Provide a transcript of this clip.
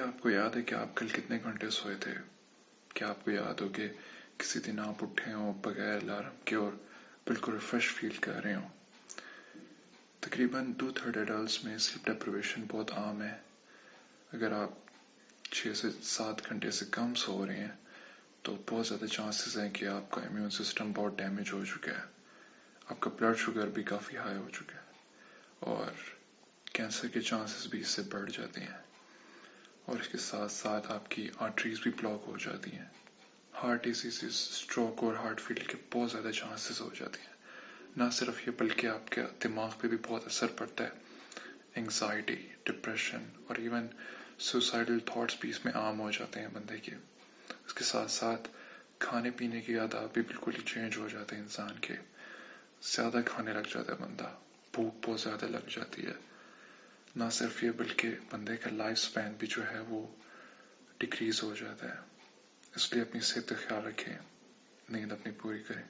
کیا آپ کو یاد ہے کہ آپ کل کتنے گھنٹے سوئے تھے؟ کیا آپ کو یاد ہو کہ کسی دن آپ اٹھے ہوں بغیر الارم کے اور بالکل ریفریش فیل کر رہے ہوں؟ تقریباً ٹو تھرڈ ایڈلٹس میں سلیپ ڈپریویشن بہت عام ہے۔ اگر آپ چھ سے سات گھنٹے سے کم سو رہے ہیں، تو بہت زیادہ چانسز ہیں کہ آپ کا امیون سسٹم بہت ڈیمیج ہو چکا ہے۔ آپ کا بلڈ شوگر بھی کافی ہائی ہو چکا ہے اور کینسر کے چانسز بھی اس سے بڑھ جاتے ہیں۔ اور اس کے ساتھ ساتھ آپ کی آرٹریز بھی بلاک ہو جاتی ہیں۔ ہارٹ ڈیزیز اسٹروک اور ہارٹ فیل کے بہت زیادہ چانسز ہو جاتے ہیں۔ نہ صرف یہ، بلکہ آپ کے دماغ پہ بھی بہت اثر پڑتا ہے۔ انگزائٹی ڈپریشن اور ایون سوسائڈل تھاٹس بھی اس میں عام ہو جاتے ہیں بندے کے۔ اس کے ساتھ ساتھ کھانے پینے کی آداب بھی بالکل ہی چینج ہو جاتے ہیں انسان کے۔ زیادہ کھانے لگ جاتا ہے بندہ، بھوک بہت زیادہ لگ جاتی ہے۔ نہ صرف یہ بلکہ بندے کا لائف سپین بھی جو ہے وہ ڈکریز ہو جاتا ہے۔ اس لیے اپنی صحت کا خیال رکھیں، نیند اپنی پوری کریں۔